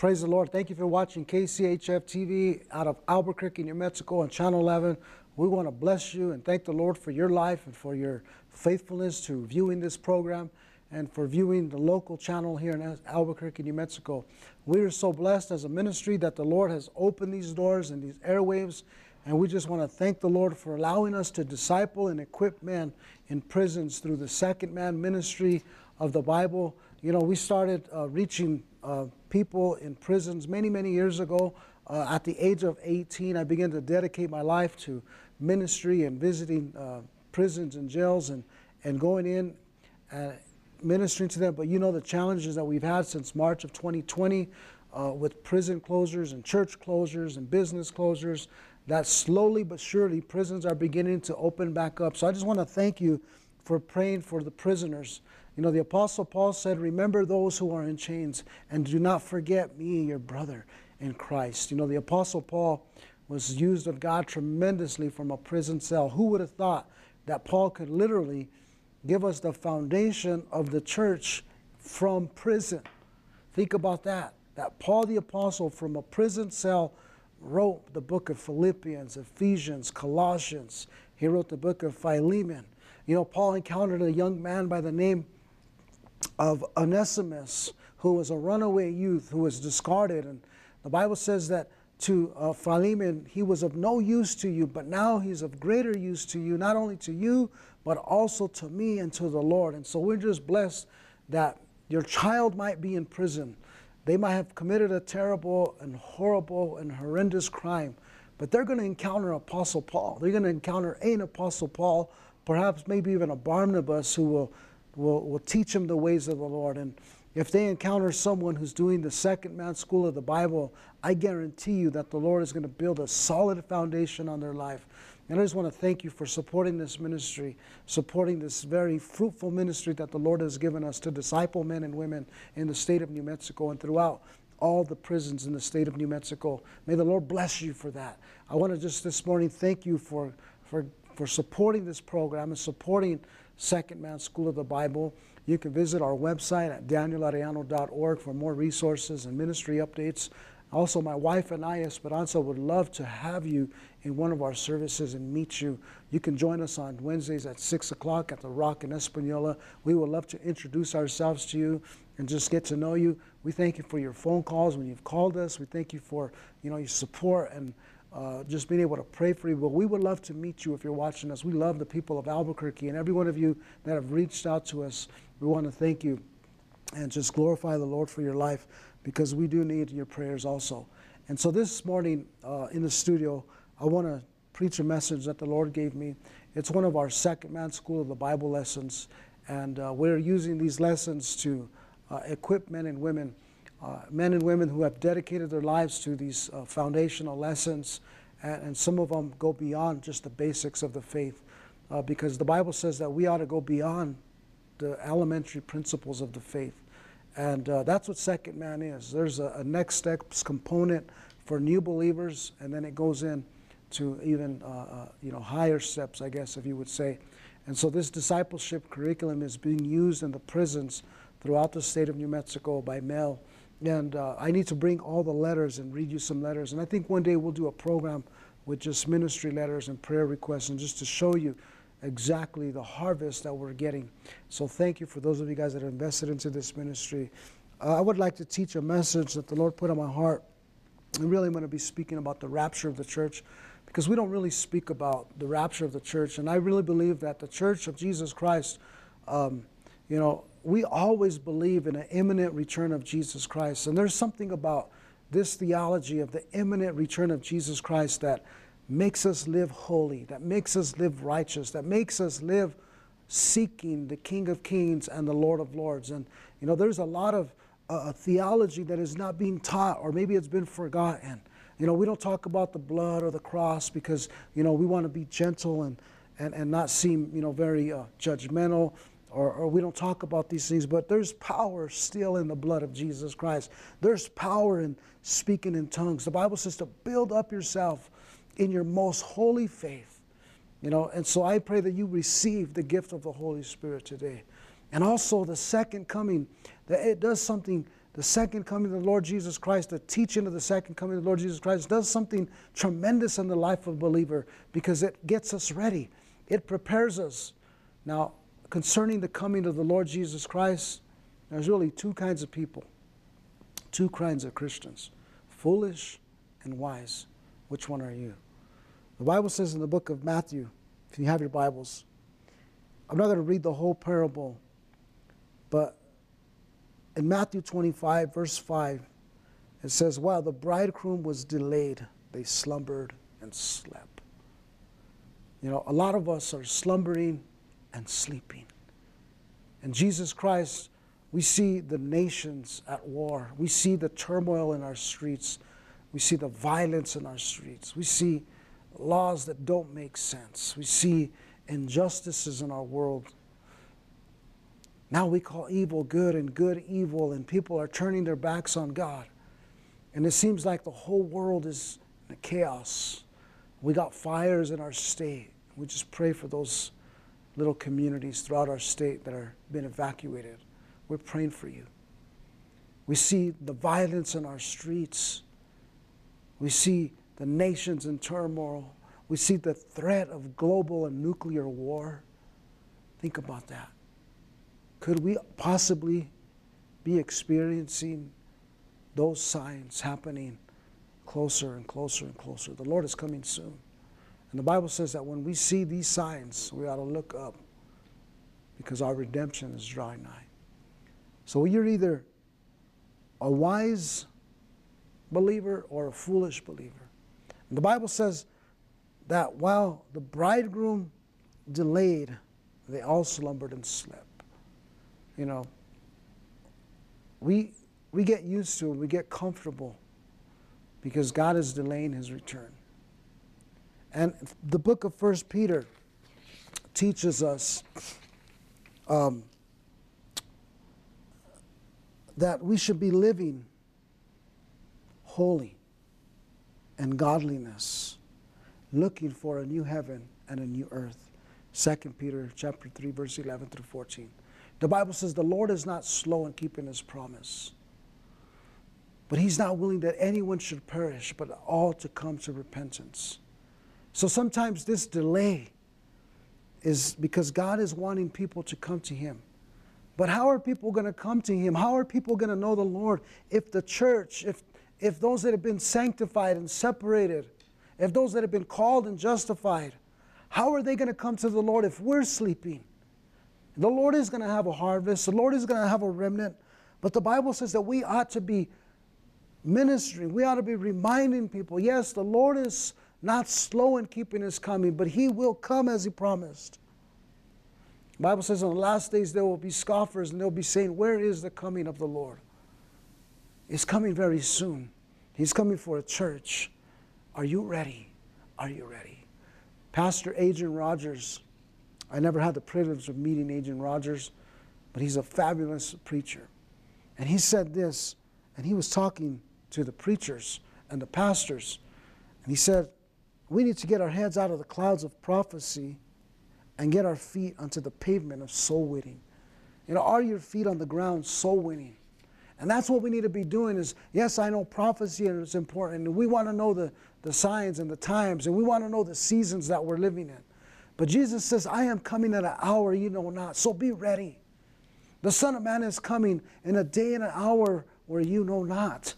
praise the Lord. Thank you for watching KCHF TV out of Albuquerque, New Mexico on Channel 11. We want to bless you and thank the Lord for your life and for your faithfulness to viewing this program and for viewing the local channel here in Albuquerque, New Mexico. We are so blessed as a ministry that the Lord has opened these doors and these airwaves, and we just want to thank the Lord for allowing us to disciple and equip men in prisons through the Second Man ministry of the Bible. You know, we started uh, reaching uh, people in prisons many, many years ago. Uh, at the age of 18, I began to dedicate my life to ministry and visiting uh, prisons and jails and, and going in and ministering to them. But you know the challenges that we've had since March of 2020 uh, with prison closures and church closures and business closures, that slowly but surely prisons are beginning to open back up. So I just want to thank you for praying for the prisoners. You know, the Apostle Paul said, Remember those who are in chains, and do not forget me, your brother in Christ. You know, the Apostle Paul was used of God tremendously from a prison cell. Who would have thought that Paul could literally give us the foundation of the church from prison? Think about that. That Paul the Apostle from a prison cell wrote the book of Philippians, Ephesians, Colossians. He wrote the book of Philemon. You know, Paul encountered a young man by the name of Onesimus, who was a runaway youth who was discarded. And the Bible says that to uh, Philemon, he was of no use to you, but now he's of greater use to you, not only to you, but also to me and to the Lord. And so we're just blessed that your child might be in prison. They might have committed a terrible and horrible and horrendous crime, but they're going to encounter Apostle Paul. They're going to encounter an Apostle Paul, perhaps maybe even a Barnabas who will will, will teach them the ways of the Lord. And if they encounter someone who's doing the second man school of the Bible, I guarantee you that the Lord is going to build a solid foundation on their life. And I just want to thank you for supporting this ministry, supporting this very fruitful ministry that the Lord has given us to disciple men and women in the state of New Mexico and throughout all the prisons in the state of New Mexico. May the Lord bless you for that. I want to just this morning thank you for, for, for supporting this program and supporting Second Man School of the Bible. You can visit our website at danielariano.org for more resources and ministry updates. Also, my wife and I, Esperanza, would love to have you in one of our services and meet you. You can join us on Wednesdays at 6 o'clock at the Rock in Espanola. We would love to introduce ourselves to you and just get to know you. We thank you for your phone calls when you've called us. We thank you for you know your support and uh, just being able to pray for you. But we would love to meet you if you're watching us. We love the people of Albuquerque and every one of you that have reached out to us. We want to thank you and just glorify the Lord for your life because we do need your prayers also. And so this morning uh, in the studio, I want to preach a message that the Lord gave me. It's one of our second man school of the Bible lessons. And uh, we're using these lessons to uh, equip men and women uh, men and women who have dedicated their lives to these uh, foundational lessons, and, and, some of them go beyond just the basics of the faith, uh, because the Bible says that we ought to go beyond the elementary principles of the faith. And uh, that's what Second Man is. There's a, a, next steps component for new believers, and then it goes in to even uh, you know higher steps, I guess, if you would say. And so this discipleship curriculum is being used in the prisons throughout the state of New Mexico by mail and uh, I need to bring all the letters and read you some letters. And I think one day we'll do a program with just ministry letters and prayer requests and just to show you exactly the harvest that we're getting. So thank you for those of you guys that have invested into this ministry. Uh, I would like to teach a message that the Lord put on my heart. And really, I'm going to be speaking about the rapture of the church because we don't really speak about the rapture of the church. And I really believe that the church of Jesus Christ, um, you know, we always believe in an imminent return of Jesus Christ. And there's something about this theology of the imminent return of Jesus Christ that makes us live holy, that makes us live righteous, that makes us live seeking the King of Kings and the Lord of Lords. And, you know, there's a lot of uh, theology that is not being taught, or maybe it's been forgotten. You know, we don't talk about the blood or the cross because, you know, we want to be gentle and, and, and not seem, you know, very uh, judgmental or, or, we don't talk about these things, but there's power still in the blood of Jesus Christ. There's power in speaking in tongues. The Bible says to build up yourself in your most holy faith. You know, and so I pray that you receive the gift of the Holy Spirit today. And also the second coming, that it does something the second coming of the Lord Jesus Christ, the teaching of the second coming of the Lord Jesus Christ, does something tremendous in the life of a believer because it gets us ready. It prepares us. Now, concerning the coming of the Lord Jesus Christ, there's really two kinds of people, two kinds of Christians foolish and wise. Which one are you? The Bible says in the book of Matthew, if you have your Bibles, I'm not going to read the whole parable, but in Matthew 25, verse 5, it says, While the bridegroom was delayed, they slumbered and slept. You know, a lot of us are slumbering and sleeping. And Jesus Christ, we see the nations at war. We see the turmoil in our streets. We see the violence in our streets. We see laws that don't make sense. We see injustices in our world. Now we call evil good and good evil, and people are turning their backs on God. And it seems like the whole world is in chaos. We got fires in our state. We just pray for those little communities throughout our state that are being evacuated. We're praying for you. We see the violence in our streets. We see the nations in turmoil. We see the threat of global and nuclear war. Think about that. Could we possibly be experiencing those signs happening closer and closer and closer? The Lord is coming soon. And the Bible says that when we see these signs, we ought to look up because our redemption is drawing nigh. So you're either a wise believer or a foolish believer. And the Bible says that while the bridegroom delayed, they all slumbered and slept. You know, we, we get used to it, we get comfortable because God is delaying his return. And the book of First Peter teaches us um, that we should be living holy and godliness, looking for a new heaven and a new earth. 2 Peter chapter 3, verse 11 through 14. The Bible says the Lord is not slow in keeping his promise, but he's not willing that anyone should perish, but all to come to repentance. So sometimes this delay is because God is wanting people to come to him. But how are people going to come to him? How are people going to know the Lord if the church, if, if those that have been sanctified and separated, if those that have been called and justified, how are they going to come to the Lord if we're sleeping? The Lord is going to have a harvest, the Lord is going to have a remnant, but the Bible says that we ought to be ministering, we ought to be reminding people yes, the Lord is not slow in keeping his coming, but he will come as he promised. The Bible says on the last days there will be scoffers and they'll be saying, Where is the coming of the Lord? He's coming very soon. He's coming for a church. Are you ready? Are you ready? Pastor Adrian Rogers, I never had the privilege of meeting Adrian Rogers, but he's a fabulous preacher. And he said this, and he was talking to the preachers and the pastors, and he said, we need to get our heads out of the clouds of prophecy and get our feet onto the pavement of soul winning. You know, are your feet on the ground soul winning? And that's what we need to be doing is, yes, I know prophecy and it's important. And we want to know the, the signs and the times, and we want to know the seasons that we're living in. But Jesus says, I am coming at an hour you know not, so be ready. The Son of Man is coming in a day and an hour where you know not.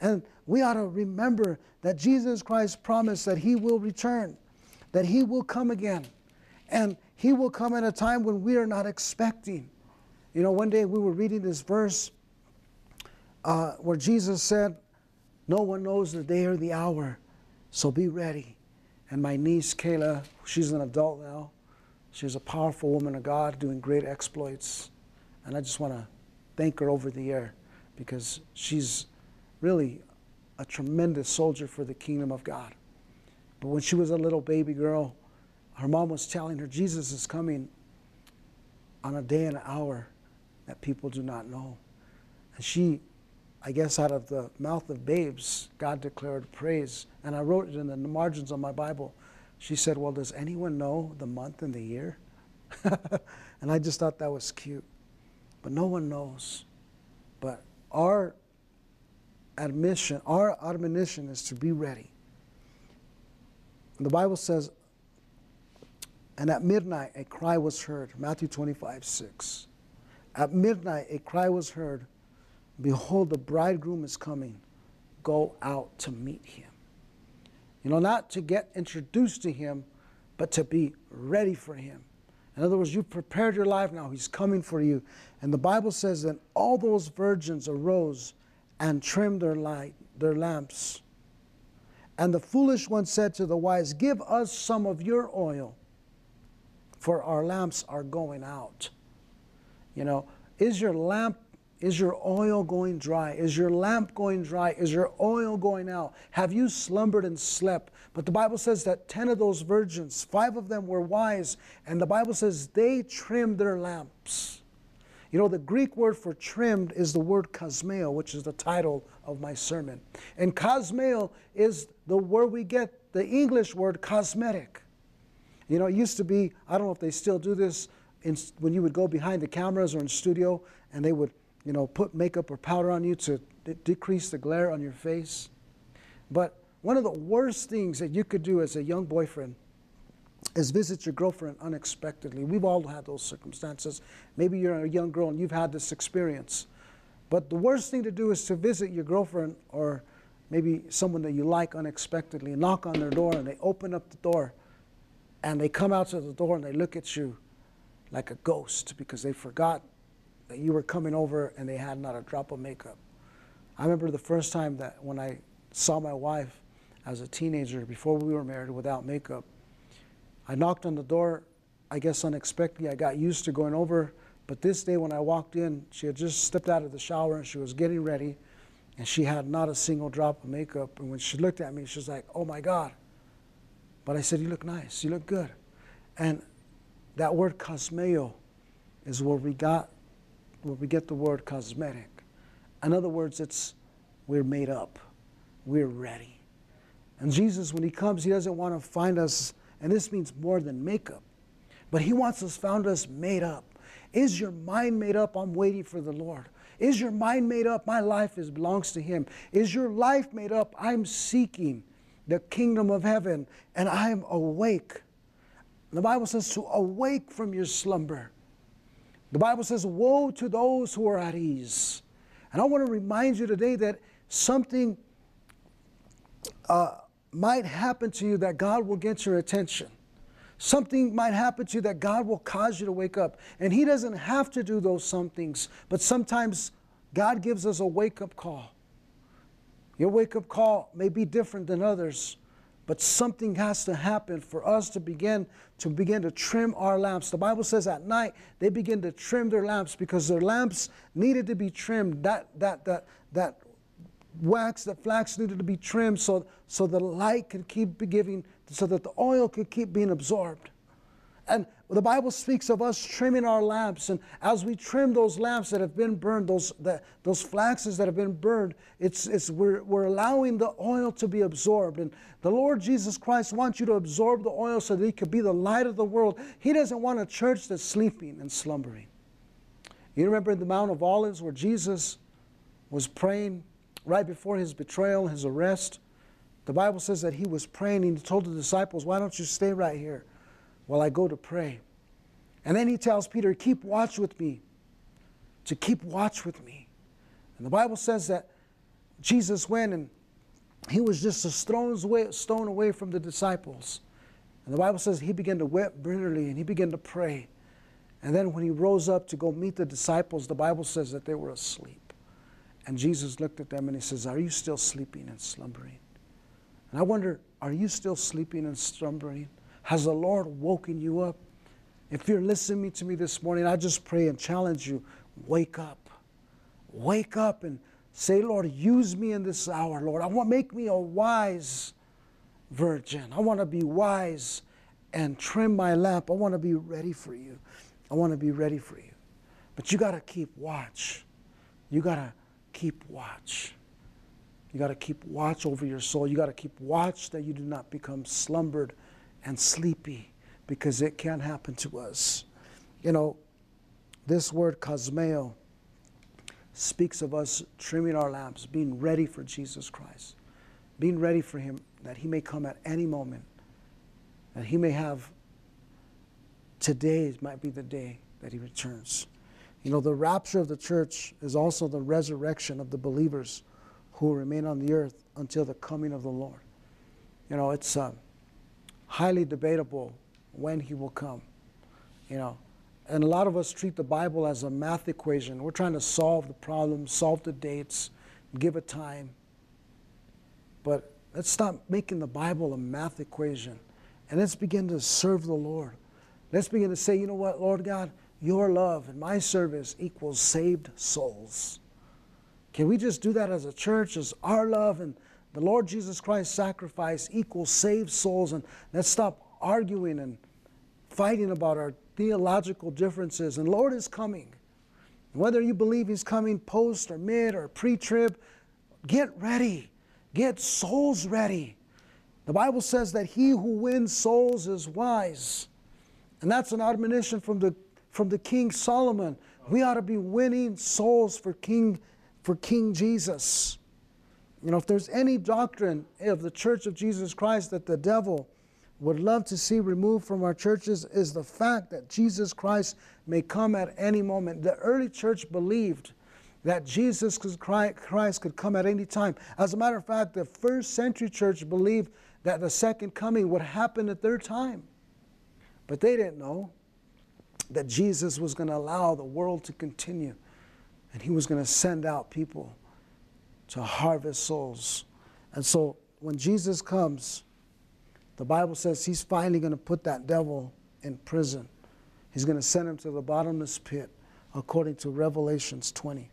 And we ought to remember that Jesus Christ promised that he will return, that he will come again. And he will come at a time when we are not expecting. You know, one day we were reading this verse uh, where Jesus said, No one knows the day or the hour, so be ready. And my niece, Kayla, she's an adult now. She's a powerful woman of God doing great exploits. And I just want to thank her over the air because she's really a tremendous soldier for the kingdom of God. But when she was a little baby girl, her mom was telling her Jesus is coming on a day and an hour that people do not know. And she, I guess, out of the mouth of babes, God declared praise. And I wrote it in the margins of my Bible. She said, Well, does anyone know the month and the year? and I just thought that was cute. But no one knows. But our admission, our admonition is to be ready. The Bible says, and at midnight a cry was heard, Matthew 25, 6. At midnight a cry was heard, Behold, the bridegroom is coming. Go out to meet him. You know, not to get introduced to him, but to be ready for him. In other words, you've prepared your life now. He's coming for you. And the Bible says that all those virgins arose and trimmed their light, their lamps. And the foolish one said to the wise, Give us some of your oil, for our lamps are going out. You know, is your lamp is your oil going dry? Is your lamp going dry? Is your oil going out? Have you slumbered and slept? But the Bible says that 10 of those virgins, five of them were wise, and the Bible says they trimmed their lamps. You know, the Greek word for trimmed is the word kosmeo, which is the title of my sermon. And kosmeo is the word we get the English word cosmetic. You know, it used to be, I don't know if they still do this, in, when you would go behind the cameras or in studio and they would you know, put makeup or powder on you to decrease the glare on your face. But one of the worst things that you could do as a young boyfriend is visit your girlfriend unexpectedly. We've all had those circumstances. Maybe you're a young girl and you've had this experience. But the worst thing to do is to visit your girlfriend or maybe someone that you like unexpectedly, knock on their door and they open up the door and they come out to the door and they look at you like a ghost because they forgot that you were coming over and they had not a drop of makeup. I remember the first time that when I saw my wife as a teenager before we were married without makeup, I knocked on the door, I guess unexpectedly. I got used to going over, but this day when I walked in, she had just stepped out of the shower and she was getting ready, and she had not a single drop of makeup. And when she looked at me, she was like, Oh my God. But I said, You look nice, you look good. And that word cosmeo is where we got where we get the word cosmetic. In other words, it's we're made up, we're ready. And Jesus, when He comes, He doesn't want to find us, and this means more than makeup, but He wants us found us made up. Is your mind made up? I'm waiting for the Lord. Is your mind made up? My life is, belongs to Him. Is your life made up? I'm seeking the kingdom of heaven and I'm awake. The Bible says to awake from your slumber. The Bible says, Woe to those who are at ease. And I want to remind you today that something uh, might happen to you that God will get your attention. Something might happen to you that God will cause you to wake up. And He doesn't have to do those some things, but sometimes God gives us a wake up call. Your wake up call may be different than others, but something has to happen for us to begin to begin to trim our lamps. The Bible says at night they begin to trim their lamps because their lamps needed to be trimmed. That that that that wax, that flax needed to be trimmed so so the light could keep giving, so that the oil could keep being absorbed. And the Bible speaks of us trimming our lamps, and as we trim those lamps that have been burned, those, the, those flaxes that have been burned, it's, it's, we're, we're allowing the oil to be absorbed. And the Lord Jesus Christ wants you to absorb the oil so that He could be the light of the world. He doesn't want a church that's sleeping and slumbering. You remember in the Mount of Olives where Jesus was praying right before His betrayal, His arrest? The Bible says that He was praying and He told the disciples, Why don't you stay right here? while I go to pray. And then he tells Peter, Keep watch with me, to keep watch with me. And the Bible says that Jesus went and he was just a stone's away, stone away from the disciples. And the Bible says he began to weep bitterly and he began to pray. And then when he rose up to go meet the disciples, the Bible says that they were asleep. And Jesus looked at them and he says, Are you still sleeping and slumbering? And I wonder, are you still sleeping and slumbering? Has the Lord woken you up? If you're listening to me this morning, I just pray and challenge you wake up. Wake up and say, Lord, use me in this hour, Lord. I want to make me a wise virgin. I want to be wise and trim my lamp. I want to be ready for you. I want to be ready for you. But you got to keep watch. You got to keep watch. You got to keep watch over your soul. You got to keep watch that you do not become slumbered and sleepy because it can happen to us. You know, this word cosmeo speaks of us trimming our lamps, being ready for Jesus Christ, being ready for Him, that He may come at any moment, that He may have today might be the day that He returns. You know, the rapture of the church is also the resurrection of the believers who remain on the earth until the coming of the Lord. You know, it's uh, highly debatable when He will come. You know, and a lot of us treat the Bible as a math equation. We're trying to solve the problem, solve the dates, give a time. But let's stop making the Bible a math equation and let's begin to serve the Lord. Let's begin to say, you know what, Lord God, your love and my service equals saved souls. Can we just do that as a church, as our love and the Lord Jesus Christ's sacrifice equals saved souls? And let's stop arguing and fighting about our theological differences. And Lord is coming. Whether you believe He's coming post or mid or pre trib, get ready. Get souls ready. The Bible says that he who wins souls is wise. And that's an admonition from the, from the King Solomon. We ought to be winning souls for King, for King Jesus. You know, if there's any doctrine of the Church of Jesus Christ that the devil would love to see removed from our churches is the fact that Jesus Christ may come at any moment. The early church believed that Jesus Christ could come at any time. As a matter of fact, the first century church believed that the second coming would happen at their time. But they didn't know that Jesus was going to allow the world to continue and he was going to send out people to harvest souls. And so when Jesus comes, the Bible says he's finally going to put that devil in prison. He's going to send him to the bottomless pit, according to Revelations 20.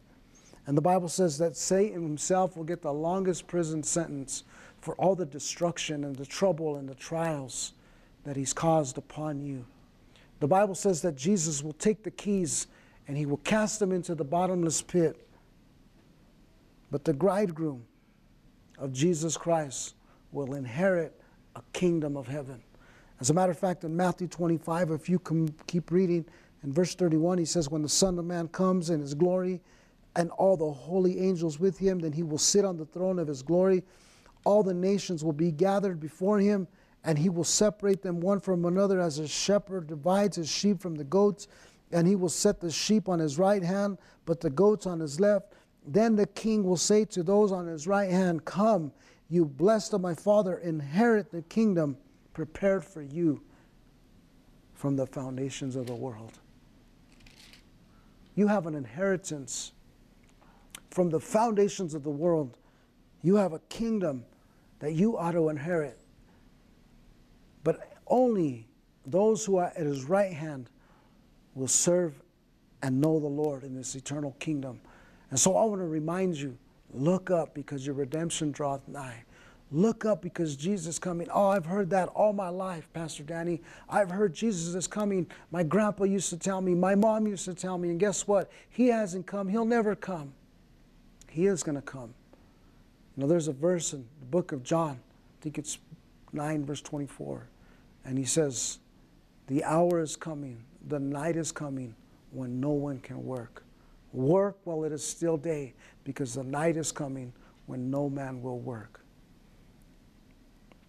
And the Bible says that Satan himself will get the longest prison sentence for all the destruction and the trouble and the trials that he's caused upon you. The Bible says that Jesus will take the keys and he will cast them into the bottomless pit. But the bridegroom of Jesus Christ will inherit a kingdom of heaven. As a matter of fact, in Matthew 25, if you keep reading, in verse 31, he says, When the Son of Man comes in his glory and all the holy angels with him, then he will sit on the throne of his glory. All the nations will be gathered before him, and he will separate them one from another as a shepherd divides his sheep from the goats. And he will set the sheep on his right hand, but the goats on his left. Then the king will say to those on his right hand, Come you blessed of my Father, inherit the kingdom prepared for you from the foundations of the world. You have an inheritance from the foundations of the world. You have a kingdom that you ought to inherit. But only those who are at his right hand will serve and know the Lord in this eternal kingdom. And so I want to remind you Look up because your redemption draweth nigh. Look up because Jesus is coming. Oh, I've heard that all my life, Pastor Danny. I've heard Jesus is coming. My grandpa used to tell me, my mom used to tell me, and guess what? He hasn't come. He'll never come. He is going to come. You know, there's a verse in the book of John, I think it's 9, verse 24, and he says, The hour is coming, the night is coming when no one can work. Work while it is still day, because the night is coming when no man will work.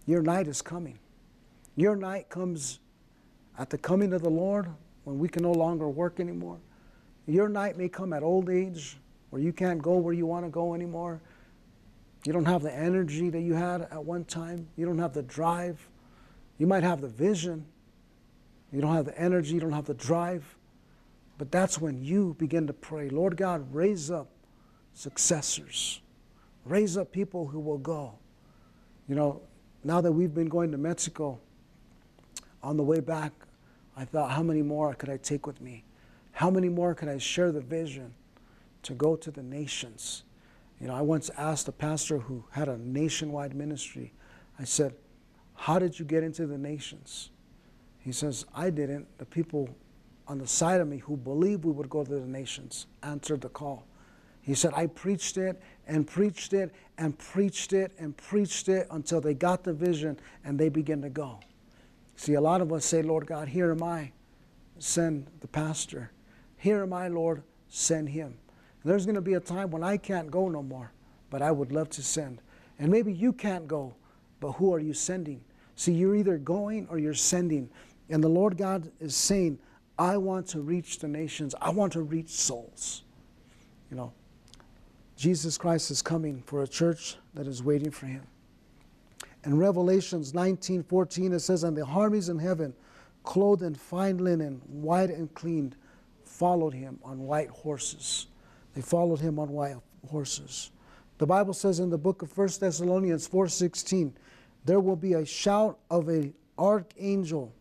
Your night is coming. Your night comes at the coming of the Lord when we can no longer work anymore. Your night may come at old age where you can't go where you want to go anymore. You don't have the energy that you had at one time. You don't have the drive. You might have the vision. You don't have the energy. You don't have the drive. But that's when you begin to pray, Lord God, raise up successors. Raise up people who will go. You know, now that we've been going to Mexico, on the way back, I thought, how many more could I take with me? How many more could I share the vision to go to the nations? You know, I once asked a pastor who had a nationwide ministry, I said, How did you get into the nations? He says, I didn't. The people on the side of me who believed we would go to the nations answered the call. He said, I preached it and preached it and preached it and preached it until they got the vision and they began to go. See, a lot of us say, Lord God, here am I, send the pastor. Here am I, Lord, send him. And there's going to be a time when I can't go no more, but I would love to send. And maybe you can't go, but who are you sending? See, you're either going or you're sending. And the Lord God is saying, I want to reach the nations, I want to reach souls. You know, Jesus Christ is coming for a church that is waiting for him. In Revelations 19 14, it says, And the armies in heaven, clothed in fine linen, white and clean, followed him on white horses. They followed him on white horses. The Bible says in the book of 1 Thessalonians 4:16, there will be a shout of an archangel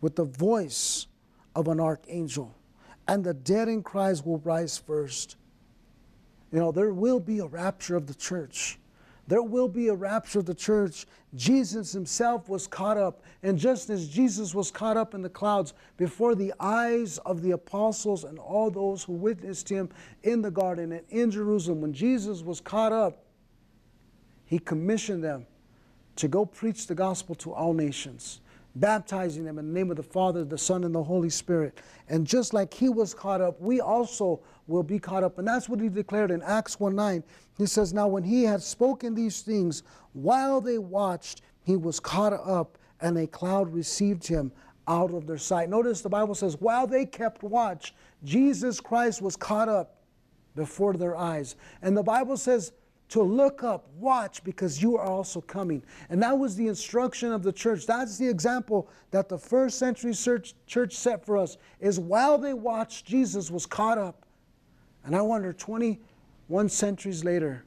with the voice of an archangel, and the dead in Christ will rise first. You know, there will be a rapture of the church. There will be a rapture of the church. Jesus himself was caught up. And just as Jesus was caught up in the clouds before the eyes of the apostles and all those who witnessed him in the garden and in Jerusalem, when Jesus was caught up, he commissioned them to go preach the gospel to all nations baptizing them in the name of the Father, the Son, and the Holy Spirit. And just like he was caught up, we also will be caught up. And that's what he declared in Acts 1 9. He says, Now when he had spoken these things, while they watched, he was caught up, and a cloud received him out of their sight. Notice the Bible says, while they kept watch, Jesus Christ was caught up before their eyes. And the Bible says, to look up, watch, because you are also coming. And that was the instruction of the church. That's the example that the first century church, church set for us, is while they watched, Jesus was caught up. And I wonder, 21 centuries later,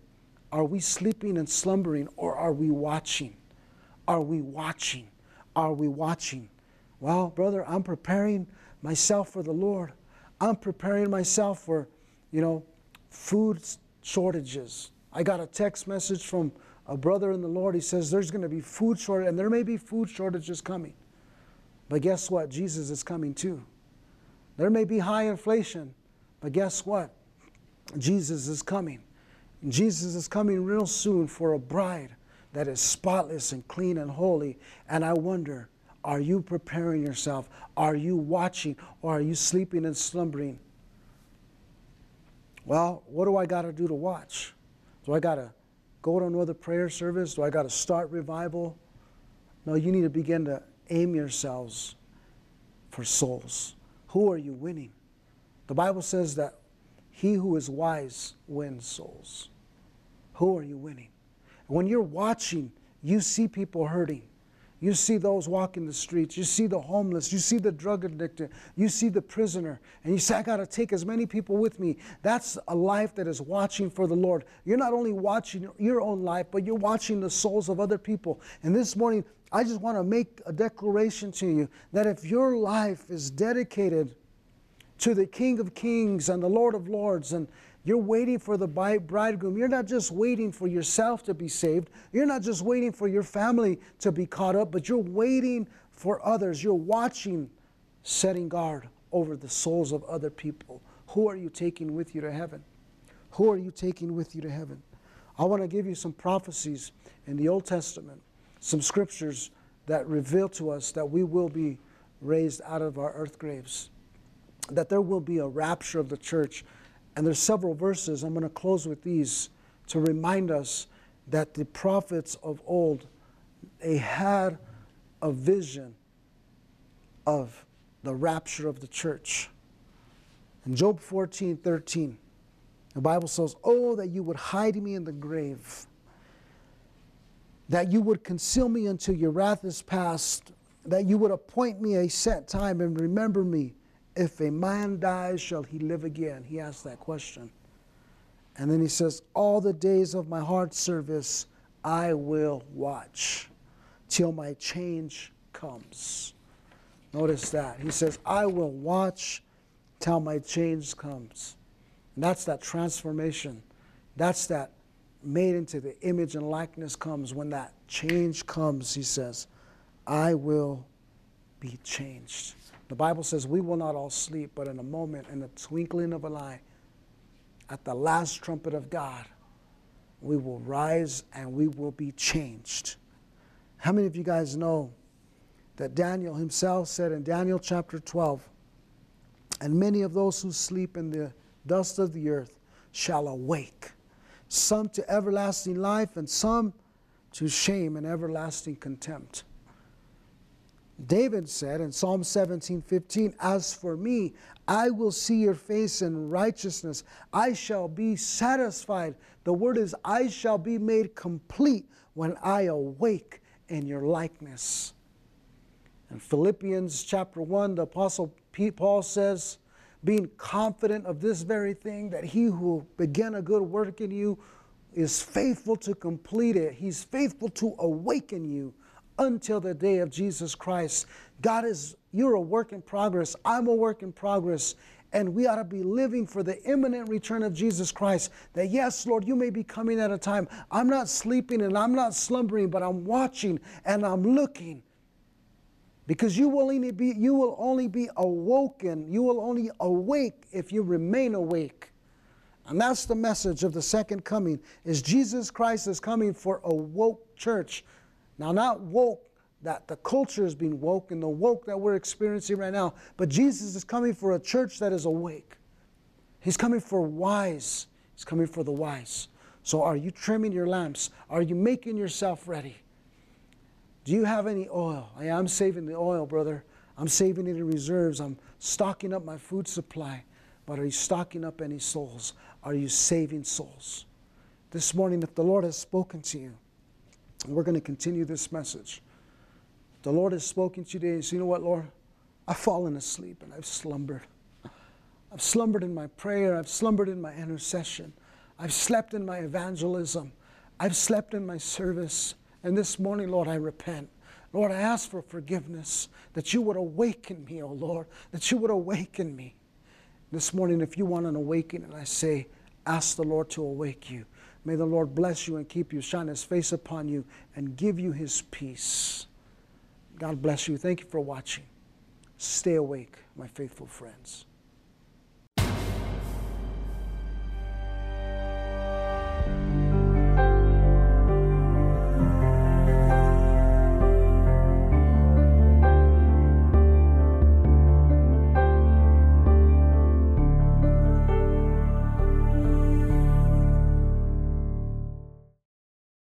are we sleeping and slumbering, or are we watching? Are we watching? Are we watching? Well, brother, I'm preparing myself for the Lord. I'm preparing myself for, you know, food shortages I got a text message from a brother in the Lord. He says there's going to be food shortage, and there may be food shortages coming. But guess what? Jesus is coming too. There may be high inflation, but guess what? Jesus is coming. Jesus is coming real soon for a bride that is spotless and clean and holy. And I wonder, are you preparing yourself? Are you watching? Or are you sleeping and slumbering? Well, what do I got to do to watch? Do I got to go to another prayer service? Do I got to start revival? No, you need to begin to aim yourselves for souls. Who are you winning? The Bible says that he who is wise wins souls. Who are you winning? when you're watching, you see people hurting. You see those walking the streets. You see the homeless. You see the drug addicted. You see the prisoner. And you say, I got to take as many people with me. That's a life that is watching for the Lord. You're not only watching your own life, but you're watching the souls of other people. And this morning, I just want to make a declaration to you that if your life is dedicated to the King of Kings and the Lord of Lords and you're waiting for the bridegroom. You're not just waiting for yourself to be saved. You're not just waiting for your family to be caught up, but you're waiting for others. You're watching, setting guard over the souls of other people. Who are you taking with you to heaven? Who are you taking with you to heaven? I want to give you some prophecies in the Old Testament, some scriptures that reveal to us that we will be raised out of our earth graves, that there will be a rapture of the church and there's several verses. I'm going to close with these to remind us that the prophets of old they had a vision of the rapture of the church. In Job 14, 13, the Bible says, Oh, that you would hide me in the grave, that you would conceal me until your wrath is past, that you would appoint me a set time and remember me if a man dies, shall he live again? He asks that question. And then he says, All the days of my heart service I will watch till my change comes. Notice that. He says, I will watch till my change comes. And that's that transformation. That's that made into the image and likeness comes. When that change comes, he says, I will be changed. The Bible says we will not all sleep, but in a moment, in the twinkling of an eye, at the last trumpet of God, we will rise and we will be changed. How many of you guys know that Daniel himself said in Daniel chapter 12, and many of those who sleep in the dust of the earth, shall awake, some to everlasting life, and some to shame and everlasting contempt. David said in Psalm 17 15, As for me, I will see your face in righteousness. I shall be satisfied. The word is, I shall be made complete when I awake in your likeness. In Philippians chapter 1, the Apostle Paul says, being confident of this very thing, that he who began a good work in you is faithful to complete it. He's faithful to awaken you until the day of Jesus Christ. God is, you're a work in progress. I'm a work in progress. And we ought to be living for the imminent return of Jesus Christ. That, yes, Lord, you may be coming at a time. I'm not sleeping and I'm not slumbering, but I'm watching and I'm looking. Because you will only be, you will only be awoken, you will only awake if you remain awake. And that's the message of the second coming is Jesus Christ is coming for a woke church now, not woke that the culture is being woke and the woke that we're experiencing right now, but Jesus is coming for a church that is awake. He's coming for wise. He's coming for the wise. So, are you trimming your lamps? Are you making yourself ready? Do you have any oil? Yeah, I'm saving the oil, brother. I'm saving it in reserves. I'm stocking up my food supply. But are you stocking up any souls? Are you saving souls? This morning, if the Lord has spoken to you, we're going to continue this message. The Lord has spoken to you today. So, you know what, Lord? I've fallen asleep and I've slumbered. I've slumbered in my prayer. I've slumbered in my intercession. I've slept in my evangelism. I've slept in my service. And this morning, Lord, I repent. Lord, I ask for forgiveness, that you would awaken me, oh Lord, that you would awaken me. This morning, if you want an awakening, I say, ask the Lord to awake you. May the Lord bless you and keep you, shine his face upon you, and give you his peace. God bless you. Thank you for watching. Stay awake, my faithful friends.